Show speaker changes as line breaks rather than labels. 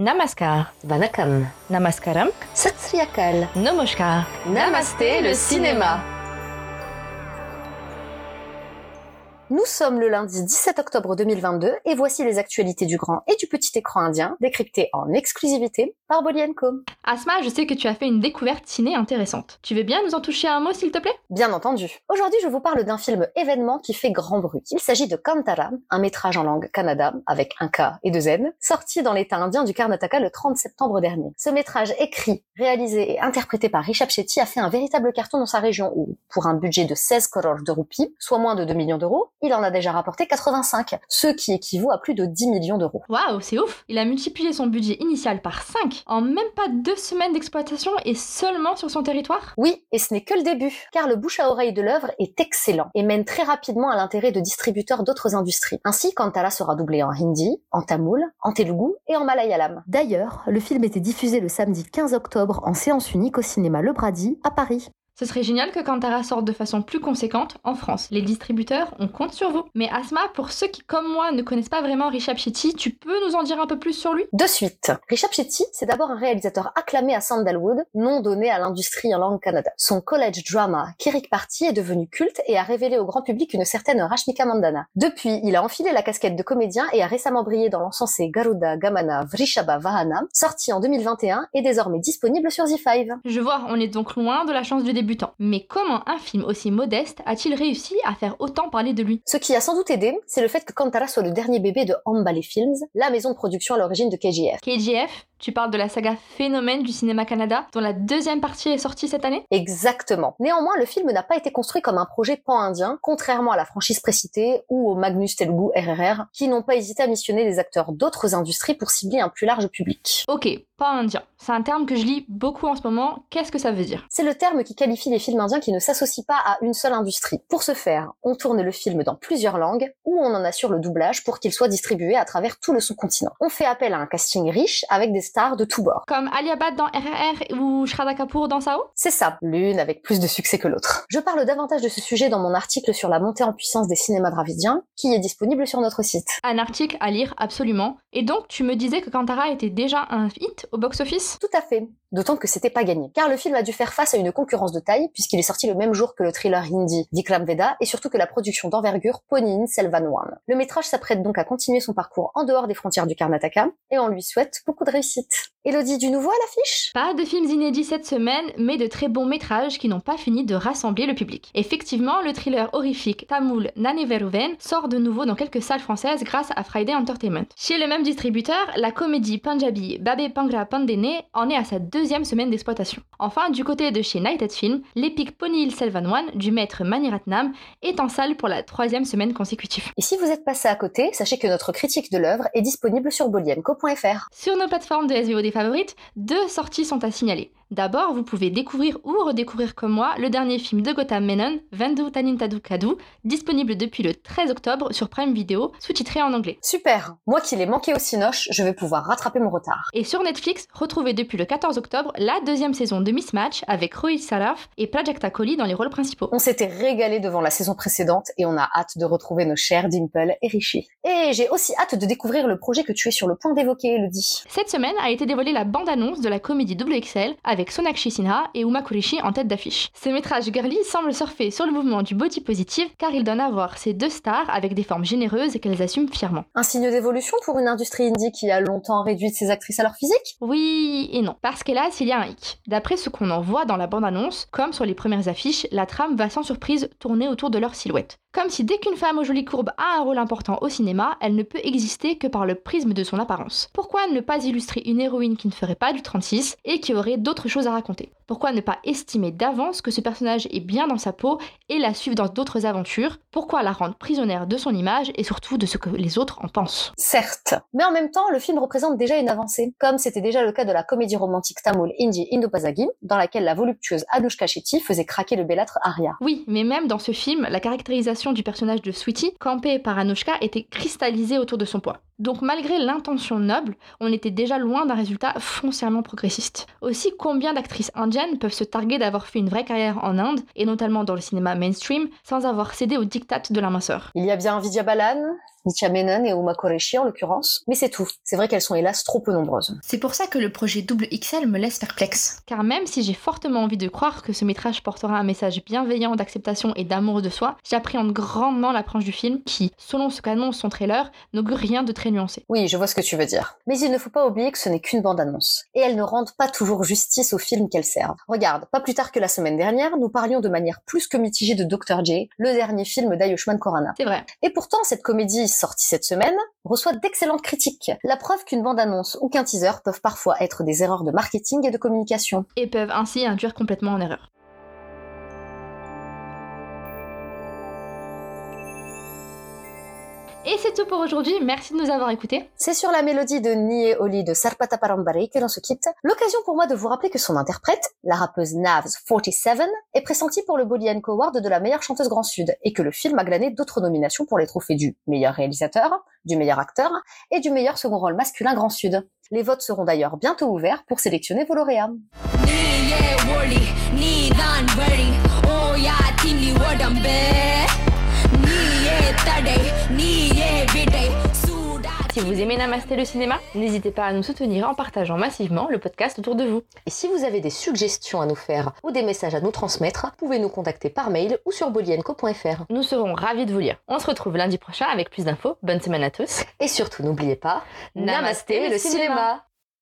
Namaskar,
Vanakam,
Namaskaram,
Satsriyakal,
Namaskar.
Namasté le cinéma. Nous sommes le lundi 17 octobre 2022 et voici les actualités du grand et du petit écran indien décryptées en exclusivité par Bolienko.
Asma, je sais que tu as fait une découverte ciné intéressante. Tu veux bien nous en toucher un mot, s'il te plaît?
Bien entendu. Aujourd'hui, je vous parle d'un film événement qui fait grand bruit. Il s'agit de Kantara, un métrage en langue kannada avec un K et deux N, sorti dans l'état indien du Karnataka le 30 septembre dernier. Ce métrage écrit, réalisé et interprété par Rishabh Shetty a fait un véritable carton dans sa région où, pour un budget de 16 crores de roupies, soit moins de 2 millions d'euros, il en a déjà rapporté 85, ce qui équivaut à plus de 10 millions d'euros.
Waouh, c'est ouf Il a multiplié son budget initial par 5 en même pas deux semaines d'exploitation et seulement sur son territoire?
Oui, et ce n'est que le début, car le bouche à oreille de l'œuvre est excellent et mène très rapidement à l'intérêt de distributeurs d'autres industries. Ainsi, Kantara sera doublé en hindi, en tamoul, en telugu et en malayalam. D'ailleurs, le film était diffusé le samedi 15 octobre en séance unique au cinéma Le Brady à Paris.
Ce serait génial que Kantara sorte de façon plus conséquente en France. Les distributeurs, on compte sur vous. Mais Asma, pour ceux qui, comme moi, ne connaissent pas vraiment Rishabh Shetty, tu peux nous en dire un peu plus sur lui?
De suite. Rishabh Shetty, c'est d'abord un réalisateur acclamé à Sandalwood, nom donné à l'industrie en langue Canada. Son college drama, Kirik Party, est devenu culte et a révélé au grand public une certaine Rashmika Mandana. Depuis, il a enfilé la casquette de comédien et a récemment brillé dans l'encensé Garuda Gamana Vrishaba Vahana, sorti en 2021 et désormais disponible sur Z5.
Je vois, on est donc loin de la chance du début mais comment un film aussi modeste a-t-il réussi à faire autant parler de lui?
Ce qui a sans doute aidé, c'est le fait que Kantara soit le dernier bébé de Ambale Films, la maison de production à l'origine de KGF.
KGF tu parles de la saga Phénomène du cinéma Canada, dont la deuxième partie est sortie cette année?
Exactement. Néanmoins, le film n'a pas été construit comme un projet pan-indien, contrairement à la franchise précitée ou au Magnus Telugu RRR, qui n'ont pas hésité à missionner des acteurs d'autres industries pour cibler un plus large public.
Ok, pan-indien. C'est un terme que je lis beaucoup en ce moment. Qu'est-ce que ça veut dire?
C'est le terme qui qualifie les films indiens qui ne s'associent pas à une seule industrie. Pour ce faire, on tourne le film dans plusieurs langues, ou on en assure le doublage pour qu'il soit distribué à travers tout le sous-continent. On fait appel à un casting riche avec des stars de tous bords.
Comme Ali Abad dans RRR ou Shraddha Kapoor dans Sao?
C'est ça, l'une avec plus de succès que l'autre. Je parle davantage de ce sujet dans mon article sur la montée en puissance des cinémas dravidiens, qui est disponible sur notre site.
Un article à lire absolument. Et donc, tu me disais que Kantara était déjà un hit au box-office?
Tout à fait. D'autant que c'était pas gagné. Car le film a dû faire face à une concurrence de taille, puisqu'il est sorti le même jour que le thriller hindi Vikram Veda, et surtout que la production d'envergure Ponyin Selvan One. Le métrage s'apprête donc à continuer son parcours en dehors des frontières du Karnataka, et on lui souhaite beaucoup de réussite. Elodie, du nouveau à l'affiche?
Pas de films inédits cette semaine, mais de très bons métrages qui n'ont pas fini de rassembler le public. Effectivement, le thriller horrifique Tamul Naneveruven sort de nouveau dans quelques salles françaises grâce à Friday Entertainment. Chez le même distributeur, la comédie punjabi Babe Pangra Pandene en est à sa deuxième semaine d'exploitation. Enfin, du côté de chez Nighted Film, l'épique Pony Hill Selvan du maître Maniratnam est en salle pour la troisième semaine consécutive.
Et si vous êtes passé à côté, sachez que notre critique de l'œuvre est disponible sur bolienco.fr.
Sur nos plateformes de SVOD favorites, deux sorties sont à signaler. D'abord, vous pouvez découvrir ou redécouvrir comme moi le dernier film de Gotham Menon, Vendu Tanintadu Kadu, disponible depuis le 13 octobre sur Prime Video, sous-titré en anglais.
Super Moi qui l'ai manqué au Cinoche, je vais pouvoir rattraper mon retard.
Et sur Netflix, retrouvez depuis le 14 octobre la deuxième saison de Mismatch avec Rohit Saraf et Prajakta Koli dans les rôles principaux.
On s'était régalé devant la saison précédente et on a hâte de retrouver nos chers Dimple et Rishi. Et j'ai aussi hâte de découvrir le projet que tu es sur le point d'évoquer, Elodie.
Cette semaine a été dévoilée la bande-annonce de la comédie XXL avec avec Sonakshi Sinha et Uma Kurishi en tête d'affiche. Ce métrage girly semble surfer sur le mouvement du body positive car il donne à voir ces deux stars avec des formes généreuses et qu'elles assument fièrement.
Un signe d'évolution pour une industrie indie qui a longtemps réduit ses actrices à leur physique?
Oui et non, parce qu'hélas il y a un hic. D'après ce qu'on en voit dans la bande-annonce, comme sur les premières affiches, la trame va sans surprise tourner autour de leur silhouette. Comme si dès qu'une femme aux jolies courbes a un rôle important au cinéma, elle ne peut exister que par le prisme de son apparence. Pourquoi ne pas illustrer une héroïne qui ne ferait pas du 36 et qui aurait d'autres choses à raconter? Pourquoi ne pas estimer d'avance que ce personnage est bien dans sa peau et la suivre dans d'autres aventures? Pourquoi la rendre prisonnière de son image et surtout de ce que les autres en pensent?
Certes, mais en même temps, le film représente déjà une avancée, comme c'était déjà le cas de la comédie romantique tamoul Indie Indopazagi, dans laquelle la voluptueuse Anushka Shetty faisait craquer le bellâtre Arya.
Oui, mais même dans ce film, la caractérisation du personnage de Sweetie, campé par Anushka, était cristallisée autour de son poids. Donc malgré l'intention noble, on était déjà loin d'un résultat foncièrement progressiste. Aussi, combien d'actrices indiennes peuvent se targuer d'avoir fait une vraie carrière en Inde, et notamment dans le cinéma mainstream, sans avoir cédé aux diktats de la minceur?
Il y a bien Vidya Balan, Nitya Menon et Uma Qureshi en l'occurrence, mais c'est tout. C'est vrai qu'elles sont hélas trop peu nombreuses.
C'est pour ça que le projet Double XL me laisse perplexe.
Car même si j'ai fortement envie de croire que ce métrage portera un message bienveillant d'acceptation et d'amour de soi, j'appréhende grandement l'approche du film qui, selon ce qu'annonce son trailer, n'augure rien de très nuancé.
Oui, je vois ce que tu veux dire. Mais il ne faut pas oublier que ce n'est qu'une bande-annonce. Et elles ne rendent pas toujours justice au film qu'elles servent. Regarde, pas plus tard que la semaine dernière, nous parlions de manière plus que mitigée de Dr. J, le dernier film d'Ayushman Khurrana.
C'est vrai.
Et pourtant, cette comédie sortie cette semaine reçoit d'excellentes critiques. La preuve qu'une bande-annonce ou qu'un teaser peuvent parfois être des erreurs de marketing et de communication.
Et peuvent ainsi induire complètement en erreur. Et c'est tout pour aujourd'hui, merci de nous avoir écoutés.
C'est sur la mélodie de Nie Oli de Sarpata Parambari que l'on se quitte. L'occasion pour moi de vous rappeler que son interprète, la rappeuse Navs 47, est pressentie pour le Body Award de la meilleure chanteuse Grand Sud et que le film a glané d'autres nominations pour les trophées du meilleur réalisateur, du meilleur acteur et du meilleur second rôle masculin Grand Sud. Les votes seront d'ailleurs bientôt ouverts pour sélectionner vos lauréats.
Si vous aimez Namasté le cinéma, n'hésitez pas à nous soutenir en partageant massivement le podcast autour de vous.
Et si vous avez des suggestions à nous faire ou des messages à nous transmettre, vous pouvez nous contacter par mail ou sur bolienco.fr.
Nous serons ravis de vous lire. On se retrouve lundi prochain avec plus d'infos. Bonne semaine à tous.
Et surtout, n'oubliez pas, Namasté, le cinéma.